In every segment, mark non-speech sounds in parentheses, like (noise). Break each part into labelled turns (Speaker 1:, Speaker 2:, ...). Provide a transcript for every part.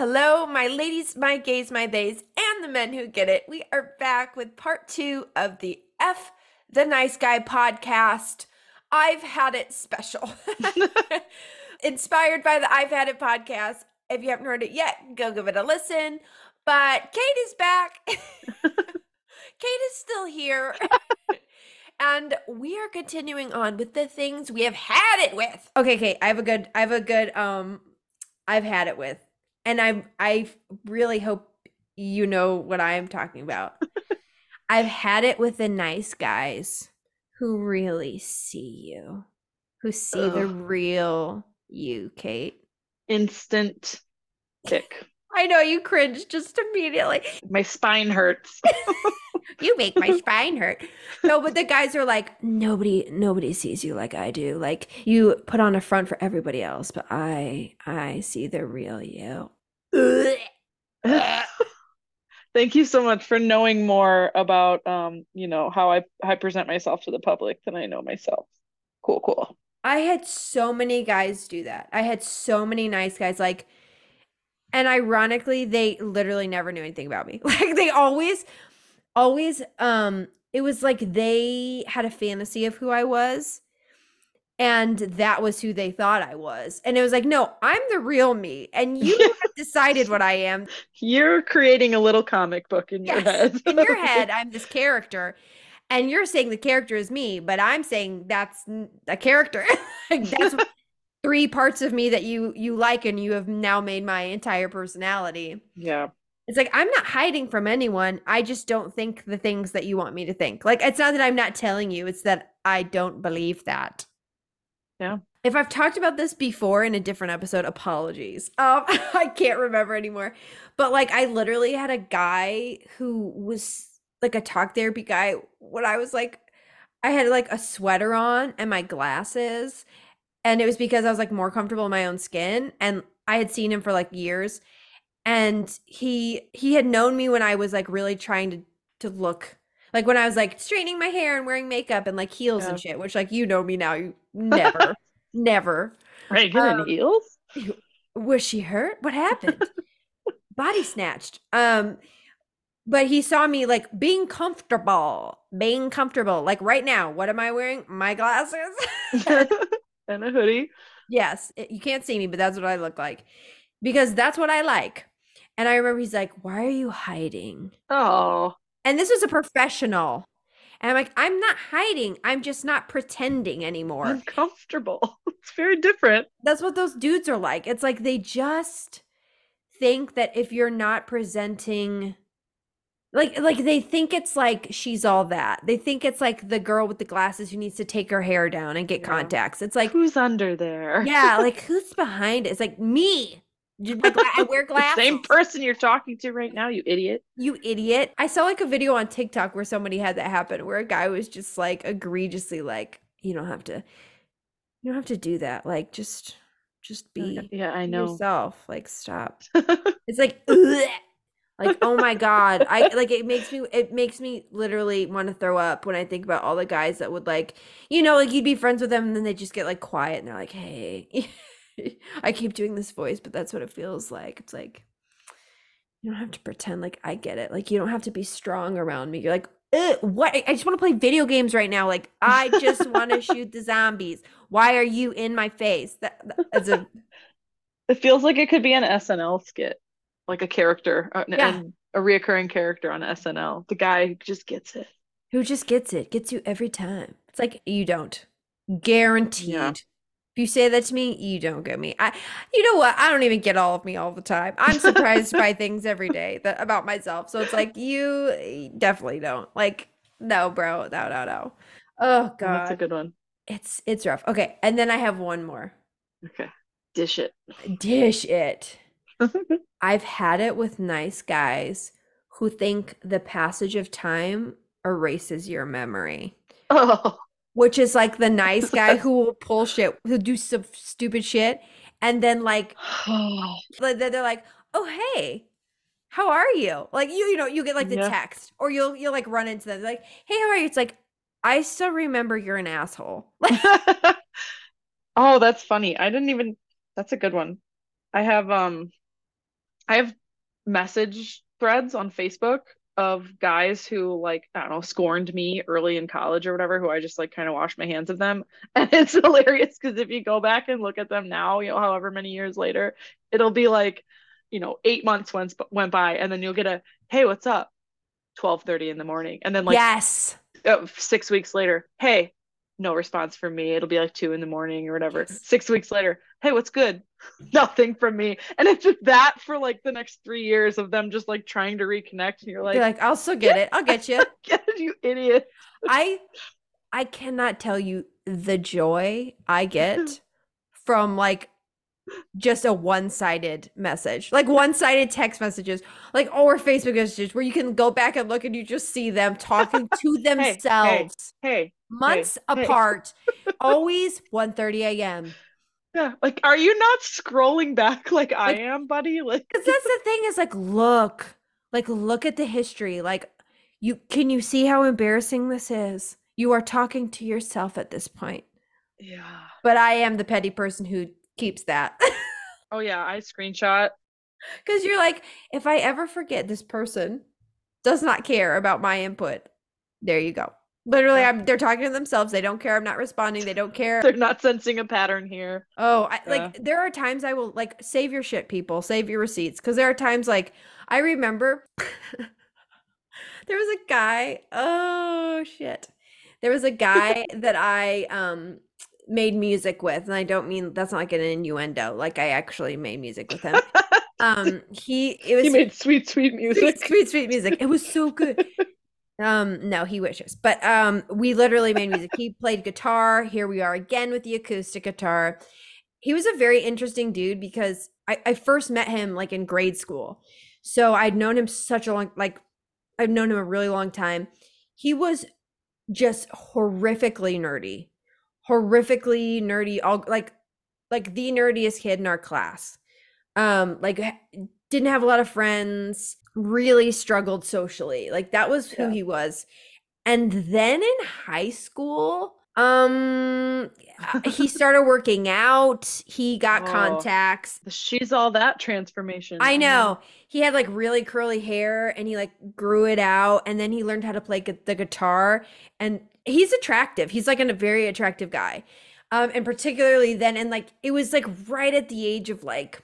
Speaker 1: Hello, my ladies, my gays, my theys, and the men who get it. We are back with part two of the F the Nice Guy podcast. I've had it special. (laughs) (laughs) Inspired by the I've had it podcast. If you haven't heard it yet, go give it a listen. But Kate is back. (laughs) Kate is still here. and we are continuing on with the things we have had it with. Okay, Kate, I have a good I have a good um I've had it with. And I I really hope you know what I am talking about. (laughs) I've had it with the nice guys who really see you. Who see the real you, Kate.
Speaker 2: Instant kick. (laughs)
Speaker 1: I know you cringe just immediately.
Speaker 2: My spine hurts. (laughs)
Speaker 1: You make my spine hurt. No, but the guys are like, nobody, nobody sees you like I do. Like you put on a front for everybody else, but I, I see the real you. (laughs)
Speaker 2: Thank you so much for knowing more about um, you know, how I I present myself to the public than I know myself. Cool, cool.
Speaker 1: I had so many guys do that. I had so many nice guys like and ironically they literally never knew anything about me. (laughs) Like they always always um it was like they had a fantasy of who I was and that was who they thought I was. And it was like, "No, I'm the real me and you (laughs) have decided what I am."
Speaker 2: You're creating a little comic book in your head.
Speaker 1: In your head, (laughs) I'm this character. And you're saying the character is me, but I'm saying that's a character. (laughs) that's three parts of me that you you like and you have now made my entire personality.
Speaker 2: Yeah.
Speaker 1: It's like I'm not hiding from anyone. I just don't think the things that you want me to think. Like it's not that I'm not telling you, it's that I don't believe that.
Speaker 2: Yeah.
Speaker 1: If I've talked about this before in a different episode, apologies. Um (laughs) I can't remember anymore. But like I literally had a guy who was like a talk therapy guy when I was like I had like a sweater on and my glasses and it was because I was like more comfortable in my own skin and I had seen him for like years and he he had known me when I was like really trying to to look like when I was like straightening my hair and wearing makeup and like heels
Speaker 2: Yeah.
Speaker 1: and shit which like you know me now you never (laughs) never.
Speaker 2: Reagan
Speaker 1: Um,
Speaker 2: in heels? (laughs)
Speaker 1: was she hurt? What happened? Body snatched. Um but he saw me like being comfortable being comfortable. Like right now what am i wearing? My glasses. (laughs)
Speaker 2: And a hoodie.
Speaker 1: yes it- you can't see me but that's what i look like. Because that's what i like. And i remember he's like why are you hiding?
Speaker 2: Oh.
Speaker 1: And this was a professional and i'm like i'm not hiding i'm just not pretending anymore
Speaker 2: Uncomfortable. (laughs) It's very different.
Speaker 1: that's what those dudes are like. It's like they just think that if you're not presenting like like they think it's like she's all that. They think it's like the girl with the glasses who needs to take her hair down and get
Speaker 2: Yeah.
Speaker 1: contacts. It's like
Speaker 2: Who's under there?
Speaker 1: yeah, (laughs) like who's behind it? It's like me. My gla- I wear (laughs) glasses.
Speaker 2: same person you're talking to right now, you idiot.
Speaker 1: You idiot. I saw like a video on TikTok where somebody had that happen where a guy was just like egregiously like, you don't have to you don't have to do that. Like just just be oh,
Speaker 2: Yeah, I know.
Speaker 1: yourself. Like stop. (laughs) It's like "Ugh." like oh my god. I (laughs) like it makes me it makes me literally want to throw up when I think about all the guys that would like, you know, like you'd be friends with them and then they just get like quiet and they're like, "Hey." (laughs) I keep doing this voice, but that's what it feels like. It's like you don't have to pretend like I get it. Like you don't have to be strong around me. You're like, what? I just want to play video games right now. Like I just want to (laughs) shoot the zombies. Why are you in my face? That, that's a
Speaker 2: It feels like it could be an SNL skit, like a character, uh,
Speaker 1: Yeah.
Speaker 2: and a reoccurring character on SNL. The guy who just gets it.
Speaker 1: who just gets it. Gets you every time. It's like you don't. Guaranteed. If you say that to me, you don't get me. I you know what? I don't even get all of me all the time. I'm surprised by (laughs) things every day that about myself. So it's like you definitely don't. Like, no, bro. No, no, no. Oh
Speaker 2: And That's a good one.
Speaker 1: It's it's rough. Okay, and then I have one more.
Speaker 2: Okay. Dish it.
Speaker 1: Dish it. (laughs) I've had it with nice guys who think the passage of time erases your memory.
Speaker 2: oh.
Speaker 1: Which is like the nice (laughs) guy who will pull shit, who'll do some stupid shit, and then like, (sighs) they're like, "Oh hey, how are you?" Like you, you know, you get like the
Speaker 2: Yeah.
Speaker 1: text, or you'll you'll like run into them like, "Hey, how are you?" It's like, I still remember you're an asshole. (laughs)
Speaker 2: Like (laughs) Oh, that's funny. I didn't even. That's a good one. I have um. I have message threads on Facebook of guys who like I don't know scorned me early in college or whatever who I just like kind of washed my hands of them. (laughs) And it's hilarious because if you go back and look at them now you know however many years later it'll be like you know 8 months went went by and then you'll get a hey what's up? 12:30 in the morning and then like
Speaker 1: yes.
Speaker 2: uh, 6 weeks later hey no response from me. It'll be like two in the morning or whatever. Yes. Six weeks later, hey, what's good? (laughs) Nothing from me. And it's just that for like the next three years of them just like trying to reconnect. And you're like,
Speaker 1: like, I'll still get it. I'll get you. (laughs)
Speaker 2: get it, you idiot.
Speaker 1: I I cannot tell you the joy I get (laughs) from like just a one-sided message like one-sided text messages like oh, or facebook messages where you can go back and look and you just see them talking to themselves
Speaker 2: hey, hey,
Speaker 1: months hey, apart hey. (laughs) always 1 30 a.m
Speaker 2: yeah like are you not scrolling back like, (laughs) like i am buddy (laughs) like
Speaker 1: because that's the thing is like look like look at the history like you can you see how embarrassing this is you are talking to yourself at this point
Speaker 2: yeah
Speaker 1: but i am the petty person who keeps that.
Speaker 2: oh yeah, I screenshot.
Speaker 1: Cuz you're like if I ever forget this person does not care about my input. There you go. Literally, I'm, they're talking to themselves. They don't care. I'm not responding. They don't care.
Speaker 2: They're not sensing a pattern here.
Speaker 1: Oh, I, yeah. like there are times I will like save your shit, people. Save your receipts because there are times like I remember (laughs) there was a guy. Oh shit, there was a guy (laughs) that I um made music with, and I don't mean that's not like an innuendo. Like I actually made music with him. (laughs) um, he it was
Speaker 2: he made sweet, sweet music.
Speaker 1: Sweet, sweet, sweet music. It was so good. Um, no, he wishes, but um, we literally made music. He (laughs) played guitar. Here we are again with the acoustic guitar. He was a very interesting dude because I, I first met him like in grade school. So I'd known him such a long like I've known him a really long time. He was just horrifically nerdy horrifically nerdy all like like the nerdiest kid in our class um like didn't have a lot of friends really struggled socially like that was who yeah. he was and then in high school um (laughs) he started working out he got oh, contacts
Speaker 2: she's all that transformation
Speaker 1: i know he had like really curly hair and he like grew it out and then he learned how to play the guitar and he's attractive. He's like a very attractive guy. Um, and particularly then, and like it was like right at the age of like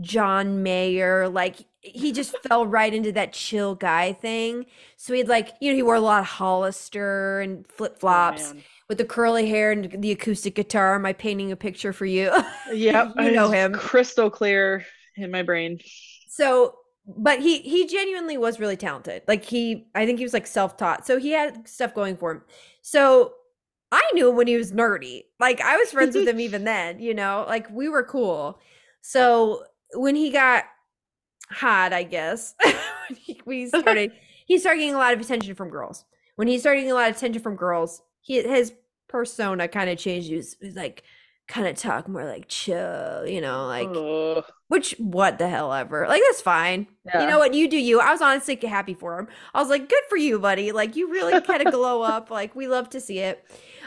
Speaker 1: John Mayer, like he just (laughs) fell right into that chill guy thing. So he'd like, you know, he wore a lot of Hollister and flip flops. Oh, with the curly hair and the acoustic guitar. Am I painting a picture for you? (laughs)
Speaker 2: Yep, you know him, crystal clear in my brain.
Speaker 1: So but he he genuinely was really talented. Like he I think he was like self-taught. So he had stuff going for him. So I knew him when he was nerdy. Like I was friends with him even (laughs) then, you know? Like we were cool. So when he got hot, I guess, (laughs) we (laughs) started he started getting a lot of attention from girls. When he started getting a lot of attention from girls, he his persona kind of changed. He was, he was like kind of talk more like chill, you know, like which what the hell ever. Like that's fine. Yeah. You know what? You do you. I was honestly happy for him. I was like, good for you, buddy. Like you really kind of (laughs) glow up. Like we love to see it.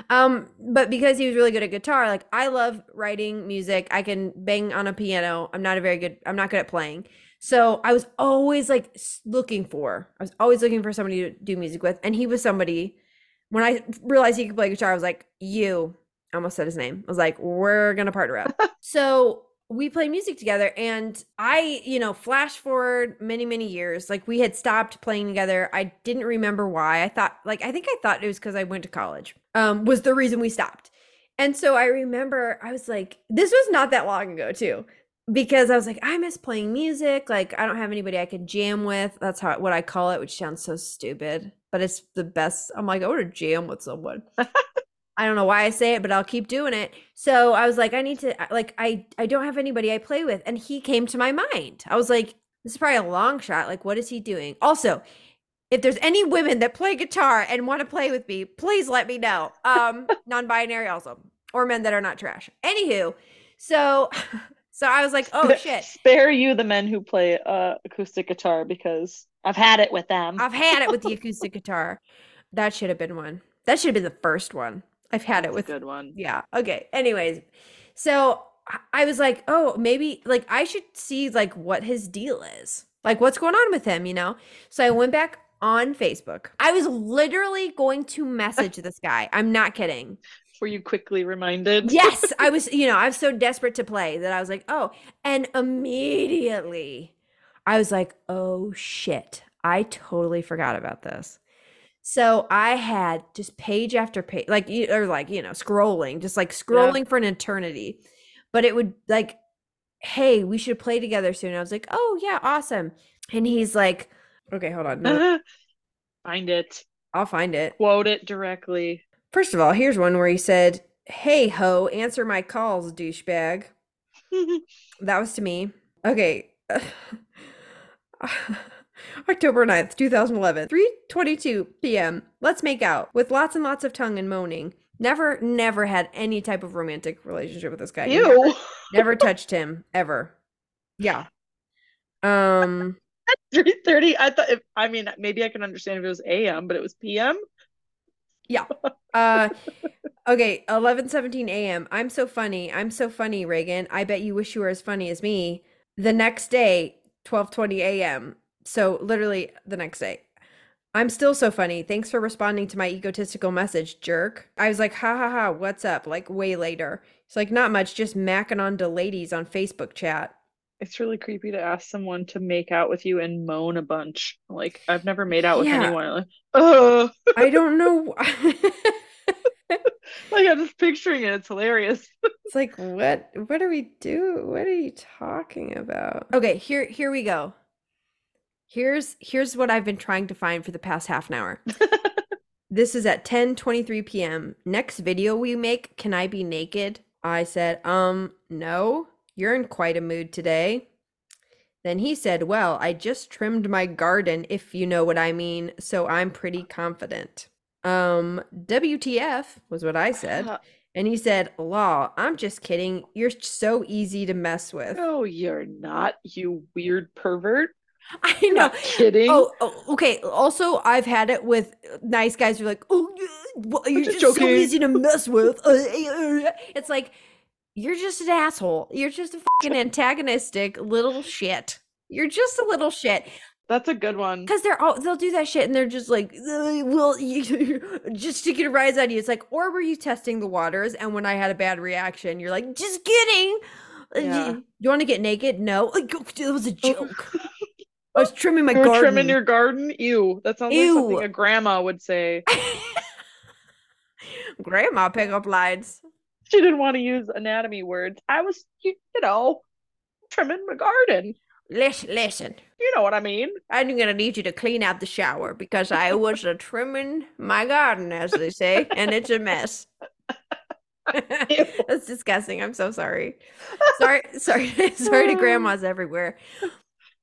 Speaker 1: Um, but because he was really good at guitar, like I love writing music. I can bang on a piano. I'm not a very good. I'm not good at playing. So I was always like looking for. I was always looking for somebody to do music with, and he was somebody. When I realized he could play guitar, I was like, you I almost said his name. I was like, we're gonna partner up. (laughs) so we play music together and I, you know, flash forward many, many years, like we had stopped playing together. I didn't remember why. I thought like I think I thought it was because I went to college. Um, was the reason we stopped. And so I remember I was like, this was not that long ago too. Because I was like, I miss playing music. Like, I don't have anybody I can jam with. That's how what I call it, which sounds so stupid, but it's the best. I'm like, I want to jam with someone. (laughs) I don't know why I say it, but I'll keep doing it. So I was like, I need to like I I don't have anybody I play with, and he came to my mind. I was like, this is probably a long shot. Like, what is he doing? Also, if there's any women that play guitar and want to play with me, please let me know. Um, (laughs) non-binary also, or men that are not trash. Anywho, so (laughs) so I was like, oh shit.
Speaker 2: Spare you the men who play uh acoustic guitar because I've had it with them.
Speaker 1: I've had it with the (laughs) acoustic guitar. That should have been one. That should have been the first one. I've had
Speaker 2: That's
Speaker 1: it with
Speaker 2: good one.
Speaker 1: Yeah. Okay. Anyways, so I was like, oh, maybe like I should see like what his deal is. Like what's going on with him, you know? So I went back on Facebook. I was literally going to message this guy. I'm not kidding.
Speaker 2: Were you quickly reminded?
Speaker 1: Yes, I was, (laughs) you know, I was so desperate to play that I was like, oh, and immediately I was like, oh shit, I totally forgot about this. So I had just page after page, like, or like, you know, scrolling, just like scrolling yeah. for an eternity. But it would like, hey, we should play together soon. I was like, oh, yeah, awesome. And he's like, okay, hold on. No. (laughs)
Speaker 2: find it.
Speaker 1: I'll find it.
Speaker 2: Quote it directly.
Speaker 1: First of all, here's one where he said, Hey ho, answer my calls, douchebag. (laughs) that was to me. Okay. (laughs) October 9th, 2011, 3:22 p.m. Let's make out with lots and lots of tongue and moaning. Never never had any type of romantic relationship with this guy.
Speaker 2: You
Speaker 1: Never, never touched him ever. Yeah. Um
Speaker 2: 3:30 I thought if, I mean maybe I can understand if it was AM, but it was PM.
Speaker 1: Yeah. Uh okay, 11:17 a.m. I'm so funny. I'm so funny, Reagan. I bet you wish you were as funny as me. The next day, 12:20 a.m. So literally the next day. I'm still so funny. Thanks for responding to my egotistical message, jerk. I was like, ha ha ha, what's up? Like way later. It's like not much, just macking on to ladies on Facebook chat.
Speaker 2: It's really creepy to ask someone to make out with you and moan a bunch. Like I've never made out with yeah. anyone. Like, oh,
Speaker 1: I don't know. (laughs)
Speaker 2: like I'm just picturing it. It's hilarious. (laughs)
Speaker 1: it's like what? What do we do? What are you talking about? Okay, here here we go. Here's here's what I've been trying to find for the past half an hour. (laughs) (laughs) this is at 10 23 p.m. Next video we make, can I be naked? I said, um, no, you're in quite a mood today. Then he said, Well, I just trimmed my garden, if you know what I mean, so I'm pretty confident. Um, WTF was what I said. Uh, and he said, Law, I'm just kidding. You're so easy to mess with.
Speaker 2: Oh, you're not, you weird pervert. (laughs)
Speaker 1: I know. Not
Speaker 2: kidding.
Speaker 1: Oh, oh, okay. Also, I've had it with nice guys who are like, "Oh, you're just, just so easy to mess with." (laughs) it's like you're just an asshole. You're just a fucking (laughs) antagonistic little shit. You're just a little shit.
Speaker 2: That's a good one.
Speaker 1: Because they're all they'll do that shit and they're just like, well, you, just to get a rise out of you. It's like, or were you testing the waters? And when I had a bad reaction, you're like, just kidding. Yeah. You, you want to get naked? No, it was a oh. joke. I was trimming my
Speaker 2: you
Speaker 1: garden.
Speaker 2: Trimming your garden? Ew. That sounds Ew. like something a grandma would say. (laughs)
Speaker 1: grandma pickup lines.
Speaker 2: She didn't want to use anatomy words. I was, you, you know, trimming my garden.
Speaker 1: Listen, listen.
Speaker 2: You know what I mean.
Speaker 1: I'm gonna need you to clean out the shower because I was a trimming my garden, as they say, and it's a mess. (laughs) (laughs) That's disgusting. I'm so sorry. Sorry, sorry, sorry to grandmas everywhere.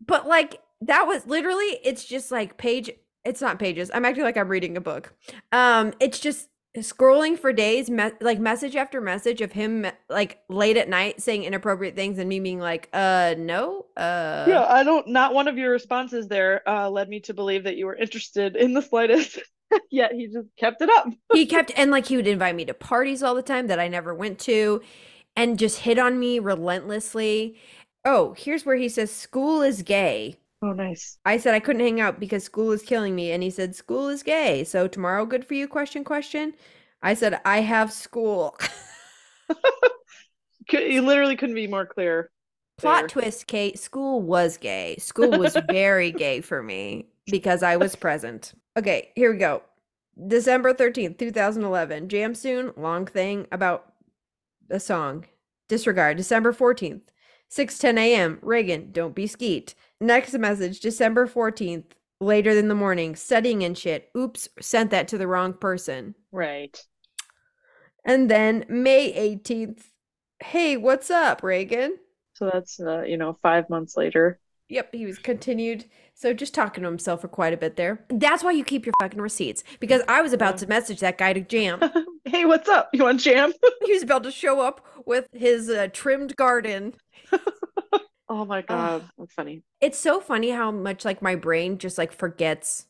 Speaker 1: But like that was literally, it's just like page. It's not pages. I'm acting like I'm reading a book. Um, it's just scrolling for days, me- like message after message of him like late at night saying inappropriate things and me being like, uh, no, uh.
Speaker 2: Yeah, I don't. Not one of your responses there uh, led me to believe that you were interested in the slightest. (laughs) Yet he just kept it up.
Speaker 1: he kept and like he would invite me to parties all the time that I never went to, and just hit on me relentlessly. Oh, here's where he says school is gay.
Speaker 2: Oh, nice.
Speaker 1: I said I couldn't hang out because school is killing me, and he said school is gay. So tomorrow, good for you? Question question. I said I have school. (laughs)
Speaker 2: you literally couldn't be more clear.
Speaker 1: Plot there. twist, Kate. School was gay. School was (laughs) very gay for me because I was present. Okay, here we go. December 13th, 2011. Jam soon. Long thing about a song. Disregard. December 14th. 6:10 a.m. Reagan, don't be skeet. Next message, December 14th, later than the morning, studying and shit. Oops, sent that to the wrong person.
Speaker 2: Right.
Speaker 1: And then May 18th, hey, what's up, Reagan?
Speaker 2: So that's, uh, you know, five months later.
Speaker 1: Yep, he was continued. So just talking to himself for quite a bit there. That's why you keep your fucking receipts. Because I was about to message that guy to jam. (laughs)
Speaker 2: hey, what's up? You want jam? (laughs)
Speaker 1: he was about to show up with his uh, trimmed garden (laughs)
Speaker 2: Oh my god, that's funny.
Speaker 1: It's so funny how much like my brain just like forgets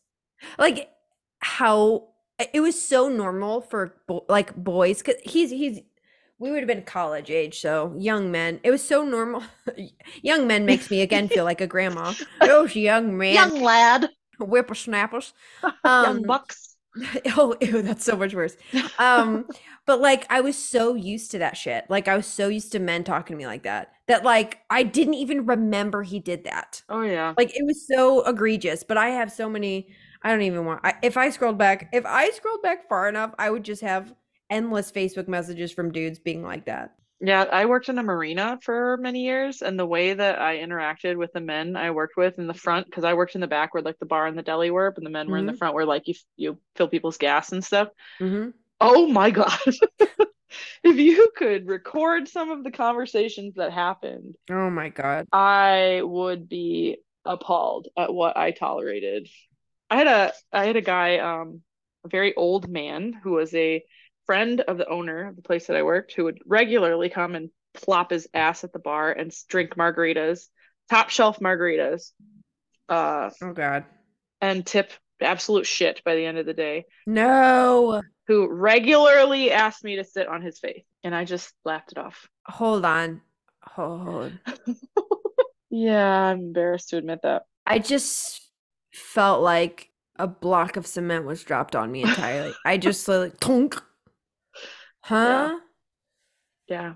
Speaker 1: like how it was so normal for bo- like boys cuz he's he's we would have been college age, so young men. It was so normal. (laughs) young men makes me again feel like a grandma. Those (laughs) young man,
Speaker 2: Young lad.
Speaker 1: whippersnappers. (laughs)
Speaker 2: Young
Speaker 1: Um,
Speaker 2: bucks. (laughs)
Speaker 1: oh, ew, that's so much worse. Um, (laughs) but like I was so used to that shit. Like I was so used to men talking to me like that that like I didn't even remember he did that.
Speaker 2: Oh yeah.
Speaker 1: Like it was so egregious. But I have so many. I don't even want. I, if I scrolled back, if I scrolled back far enough, I would just have endless Facebook messages from dudes being like that.
Speaker 2: Yeah, I worked in a marina for many years, and the way that I interacted with the men I worked with in the front, because I worked in the back where like the bar and the deli were, but the men were in the front where like you you fill people's gas and stuff.
Speaker 1: Mm-hmm.
Speaker 2: Oh my God. (laughs) If you could record some of the conversations that happened,
Speaker 1: Oh my god.
Speaker 2: I would be appalled at what I tolerated. I had a I had a guy, um, a very old man who was a friend of the owner of the place that I worked, who would regularly come and plop his ass at the bar and drink margaritas, top shelf margaritas, uh,
Speaker 1: Oh god.
Speaker 2: and tip absolute shit by the end of the day.
Speaker 1: No.
Speaker 2: Who regularly asked me to sit on his face, and I just laughed it off.
Speaker 1: Hold on. Hold. (laughs)
Speaker 2: Yeah, I'm embarrassed to admit that.
Speaker 1: I just felt like a block of cement was dropped on me entirely. I just like (laughs) tonk. Huh?
Speaker 2: Yeah.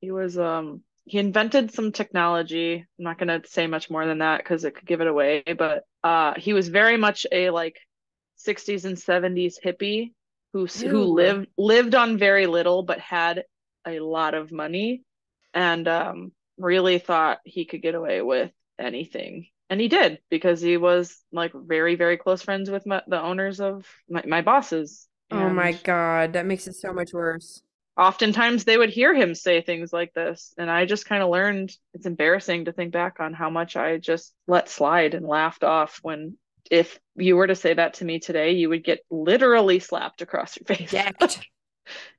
Speaker 2: He was um he invented some technology. I'm not gonna say much more than that because it could give it away, but uh he was very much a like 60s and 70s hippie who s- who lived lived on very little but had a lot of money and um really thought he could get away with anything. And he did because he was like very very close friends with my, the owners of my, my bosses.
Speaker 1: Oh my god, that makes it so much worse.
Speaker 2: oftentimes they would hear him say things like this and i just kind of learned it's embarrassing to think back on how much i just let slide and laughed off when if you were to say that to me today you would get literally slapped across your face.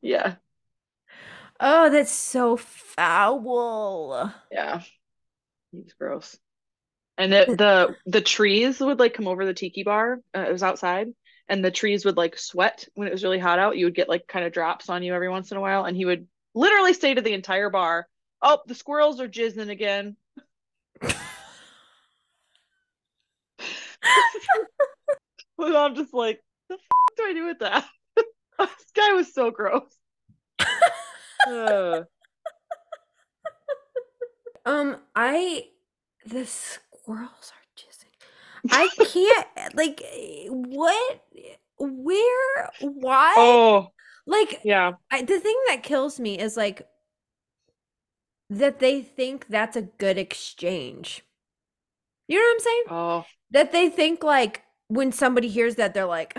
Speaker 2: Yeah. (laughs)
Speaker 1: Oh, that's so foul.
Speaker 2: yeah. He's gross. And the the the trees would like come over the tiki bar uh, it was outside and the trees would like sweat when it was really hot out you would get like kind of drops on you every once in a while and he would literally say to the entire bar oh the squirrels are jizzing again (laughs) Well, I'm just like, the f do I do with that? (laughs) this guy was so gross. Ugh. (laughs)
Speaker 1: Um, I the squirrels. I can't like eh, what where why
Speaker 2: oh,
Speaker 1: like
Speaker 2: yeah.
Speaker 1: I, the thing that kills me is like that they think that's a good exchange. You know what I'm saying?
Speaker 2: Oh,
Speaker 1: That they think like when somebody hears that they're like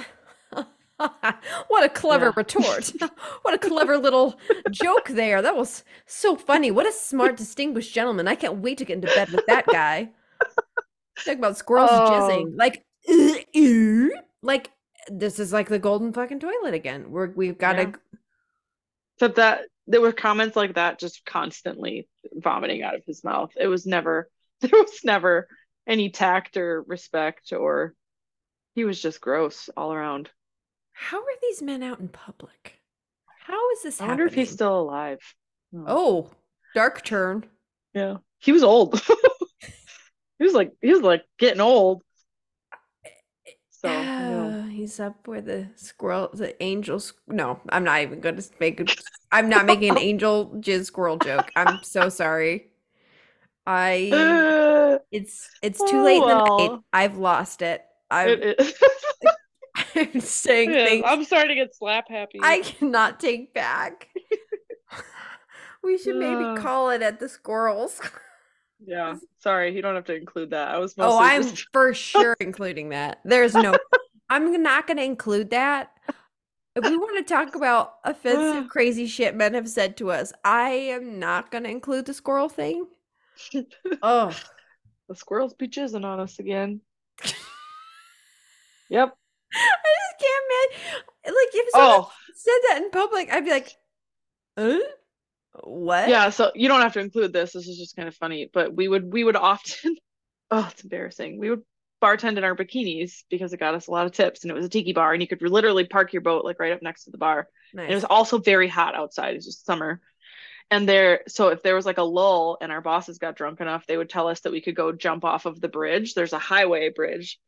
Speaker 1: (laughs) what a clever
Speaker 2: Yeah.
Speaker 1: retort. (laughs) (laughs) what a clever little joke there. That was so funny. What a smart distinguished gentleman. I can't wait to get into bed with that guy. Talk about squirrels
Speaker 2: Oh.
Speaker 1: jizzing. Like (laughs) like this is like the golden fucking toilet again. We're we've got to
Speaker 2: Yeah. except that there were comments like that just constantly vomiting out of his mouth. It was never, (laughs) there was never any tact or respect or he was just gross all around.
Speaker 1: How are these men out in public? How is this
Speaker 2: I wonder if he's still alive. Hmm.
Speaker 1: Oh, dark turn.
Speaker 2: Yeah. He was old. (laughs) he was like, he was like getting old. So.
Speaker 1: Uh, he's up where the squirrel, the angels. No, I'm not even going to make. I'm not making an (laughs) angel jizz squirrel joke. I'm so sorry. I.
Speaker 2: Uh, (sighs)
Speaker 1: It's it's too
Speaker 2: Oh,
Speaker 1: late in the night. I've lost it. I'm,
Speaker 2: it. (laughs) (laughs)
Speaker 1: I'm saying
Speaker 2: It is.
Speaker 1: things
Speaker 2: I'm starting to get slap happy.
Speaker 1: I cannot take back. we should maybe call it at the squirrels.
Speaker 2: Yeah. Sorry, you don't have to include that. I was
Speaker 1: Oh, I'm
Speaker 2: just
Speaker 1: for sure including that. There's no, (laughs) I'm not going to include that. If we want to talk about offensive, (sighs) crazy shit men have said to us, I am not going to include the squirrel thing. (laughs) Oh,
Speaker 2: the squirrels be jizzing on us again. (laughs) Yep.
Speaker 1: I just can't, man. Like, if oh. someone
Speaker 2: Oh,
Speaker 1: said that in public, I'd be like, huh? What?
Speaker 2: yeah. So you don't have to include this. This is just kind of funny, but we would we would often. (laughs) Oh, it's embarrassing. We would bartend in our bikinis because it got us a lot of tips and it was a tiki bar and you could literally park your boat like right up next to the bar.
Speaker 1: Nice.
Speaker 2: And it was also very hot outside. It was just summer. And there, so if there was like a lull and our bosses got drunk enough, they would tell us that we could go jump off of the bridge. There's a highway bridge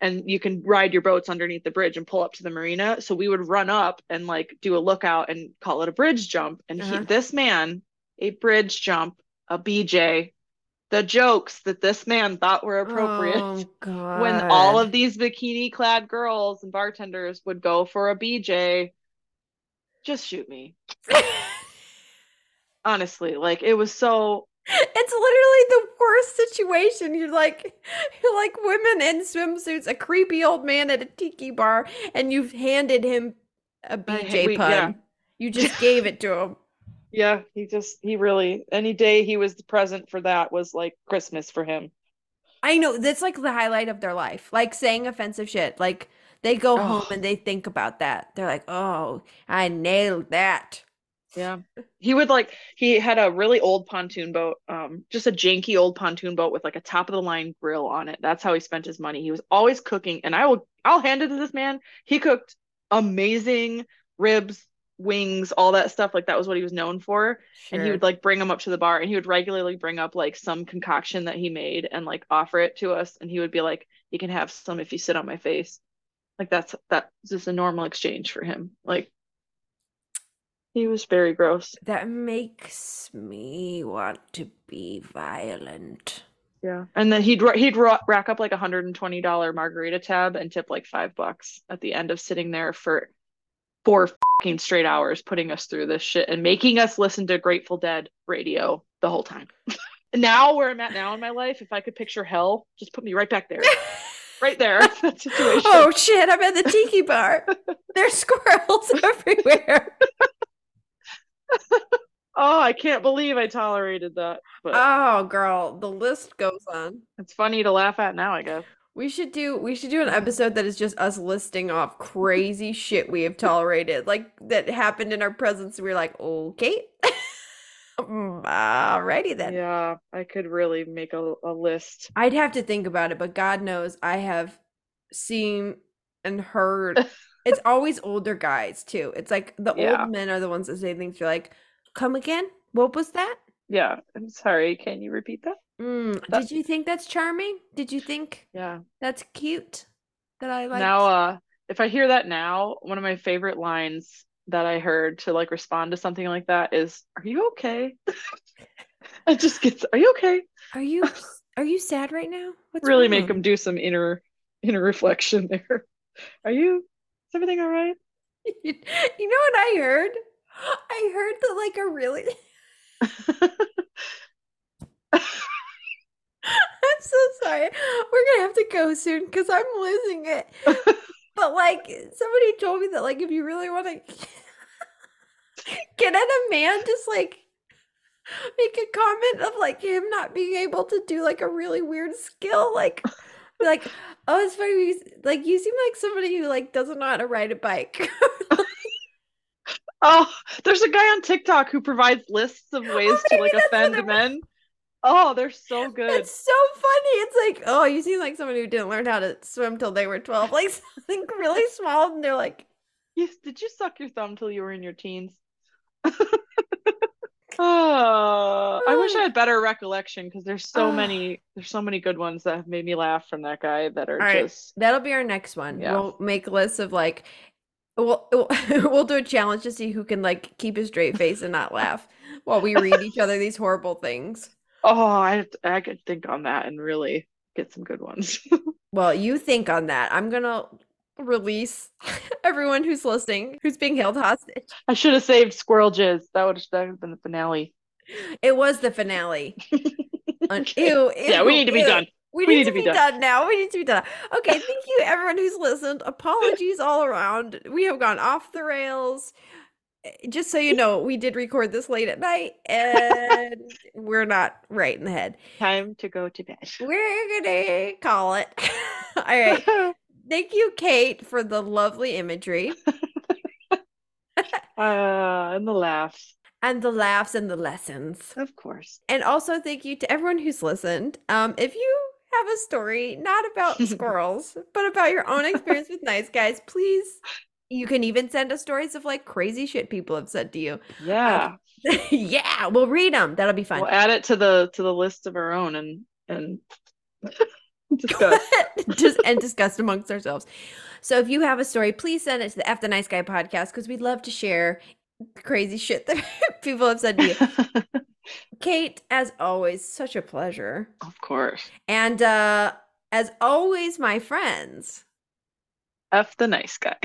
Speaker 2: and you can ride your boats underneath the bridge and pull up to the marina. So we would run up and like do a lookout and call it a bridge jump. And
Speaker 1: Uh-huh.
Speaker 2: he, this man, a bridge jump, a BJ, the jokes that this man thought were appropriate
Speaker 1: Oh, (laughs)
Speaker 2: when all of these bikini clad girls and bartenders would go for a BJ, just shoot me. (laughs) Honestly, like it was so
Speaker 1: It's literally the worst situation. You're like, you're like women in swimsuits, a creepy old man at a tiki bar, and you've handed him a BJ
Speaker 2: we-
Speaker 1: pun.
Speaker 2: yeah.
Speaker 1: You (laughs) just gave it to him.
Speaker 2: yeah, he just he really any day he was present for that was like Christmas for him.
Speaker 1: I know that's like the highlight of their life. Like saying offensive shit. Like they go home
Speaker 2: Oh.
Speaker 1: and they think about that. They're like, "Oh, I nailed that."
Speaker 2: Yeah. He would like he had a really old pontoon boat, um, just a janky old pontoon boat with like a top of the line grill on it. That's how he spent his money. He was always cooking, and I will I'll hand it to this man. He cooked amazing ribs, wings, all that stuff. Like that was what he was known for. And he would like bring them up to the bar and he would regularly bring up like some concoction that he made and like offer it to us. And he would be like, You can have some if you sit on my face. Like that's that's just a normal exchange for him. Like he was very gross.
Speaker 1: That makes me want to be violent.
Speaker 2: Yeah. And then he'd he'd rack up like a hundred and twenty dollar margarita tab and tip like five bucks at the end of sitting there for four fucking straight hours putting us through this shit and making us listen to Grateful Dead radio the whole time. (laughs) now where I'm at now in my life, if I could picture hell, just put me right back there. (laughs) Right there. (laughs) That situation.
Speaker 1: Oh shit, I'm at the tiki bar. There's squirrels everywhere.
Speaker 2: Oh, I can't believe I tolerated that. But
Speaker 1: Oh girl, the list goes on.
Speaker 2: it's funny to laugh at now, I guess.
Speaker 1: We should do we should do an episode that is just us listing off crazy shit we have tolerated, like that happened in our presence. We were like, okay, (laughs) alrighty then.
Speaker 2: Yeah, I could really make a, a list.
Speaker 1: I'd have to think about it, but God knows I have seen and heard. (laughs) it's always older guys too. It's like the
Speaker 2: Yeah.
Speaker 1: old men are the ones that say things. You're like, come again? What was that?
Speaker 2: Yeah, I'm sorry. Can you repeat that?
Speaker 1: Mm, did you think that's charming? Did you think
Speaker 2: Yeah.
Speaker 1: that's cute? That I like.
Speaker 2: Now, uh, if I hear that now, one of my favorite lines that I heard to like respond to something like that is, "Are you okay?" (laughs) it just gets, "Are you okay?"
Speaker 1: Are you are you sad right now? (laughs) What's
Speaker 2: really make them do some inner inner reflection (laughs) there. Are you? Is everything all right? (laughs)
Speaker 1: You, know what I heard? I heard that like a really (laughs) I'm so sorry. We're gonna have to go soon because I'm losing it. (laughs) but like somebody told me that like if you really want to get at a man, just like make a comment of like him not being able to do like a really weird skill, like like oh it's funny like you seem like somebody who like doesn't know how to ride a bike. (laughs)
Speaker 2: Oh, there's a guy on TikTok who provides lists of ways oh,
Speaker 1: to
Speaker 2: like offend men. Oh, they're so good.
Speaker 1: It's so funny. It's like, oh, you seem like somebody who didn't learn how to swim till they were 12. (laughs) Like something really small. And they're like,
Speaker 2: Yes, did you suck your thumb till you were in your teens? (laughs) Oh, I wish I had better recollection because there's so
Speaker 1: Ah.
Speaker 2: many there's so many good ones that have made me laugh from that guy that are
Speaker 1: All right.
Speaker 2: just
Speaker 1: that'll be our next one.
Speaker 2: Yeah.
Speaker 1: We'll make lists of like, we'll, (laughs) we'll, do a challenge to see who can like keep a straight face and not laugh (laughs) while we read each other these horrible things.
Speaker 2: oh I I could think on that and really get some good ones. (laughs)
Speaker 1: Well, you think on that. I'm going to release (laughs) everyone who's listening, who's being held hostage.
Speaker 2: I should have saved squirrel jizz. That would that would have been the finale.
Speaker 1: It was the finale. (laughs)
Speaker 2: Okay.
Speaker 1: Ew,
Speaker 2: Yeah, we need to be
Speaker 1: ew.
Speaker 2: done.
Speaker 1: We need, to, be, done. now. We need to be done. (laughs) Okay, thank you everyone who's listened. Apologies all around. We have gone off the rails. Eh, Just so you know, we did record this late at night and we're not right in the head.
Speaker 2: Time to go to bed.
Speaker 1: We're gonna call it. all right. Thank you, Kate, for the lovely imagery (laughs)
Speaker 2: Uh, and the laughs,
Speaker 1: and the laughs and the lessons.
Speaker 2: of course.
Speaker 1: And also thank you to everyone who's listened. Um, if you have a story not about (laughs) squirrels, but about your own experience with nice (laughs) guys, please. You can even send us stories of like crazy shit people have said to you.
Speaker 2: Yeah.
Speaker 1: Uh, yeah, we'll read them. That'll be fun.
Speaker 2: We'll add it to the to the list of our own and and (laughs) discuss. (laughs)
Speaker 1: Just and discuss amongst ourselves. So if you have a story, please send it to the F the Nice Guy podcast because we'd love to share crazy shit that (laughs) people have said to you. Kate, as always, such a pleasure.
Speaker 2: of course.
Speaker 1: And uh as always, my friends.
Speaker 2: F the nice guy.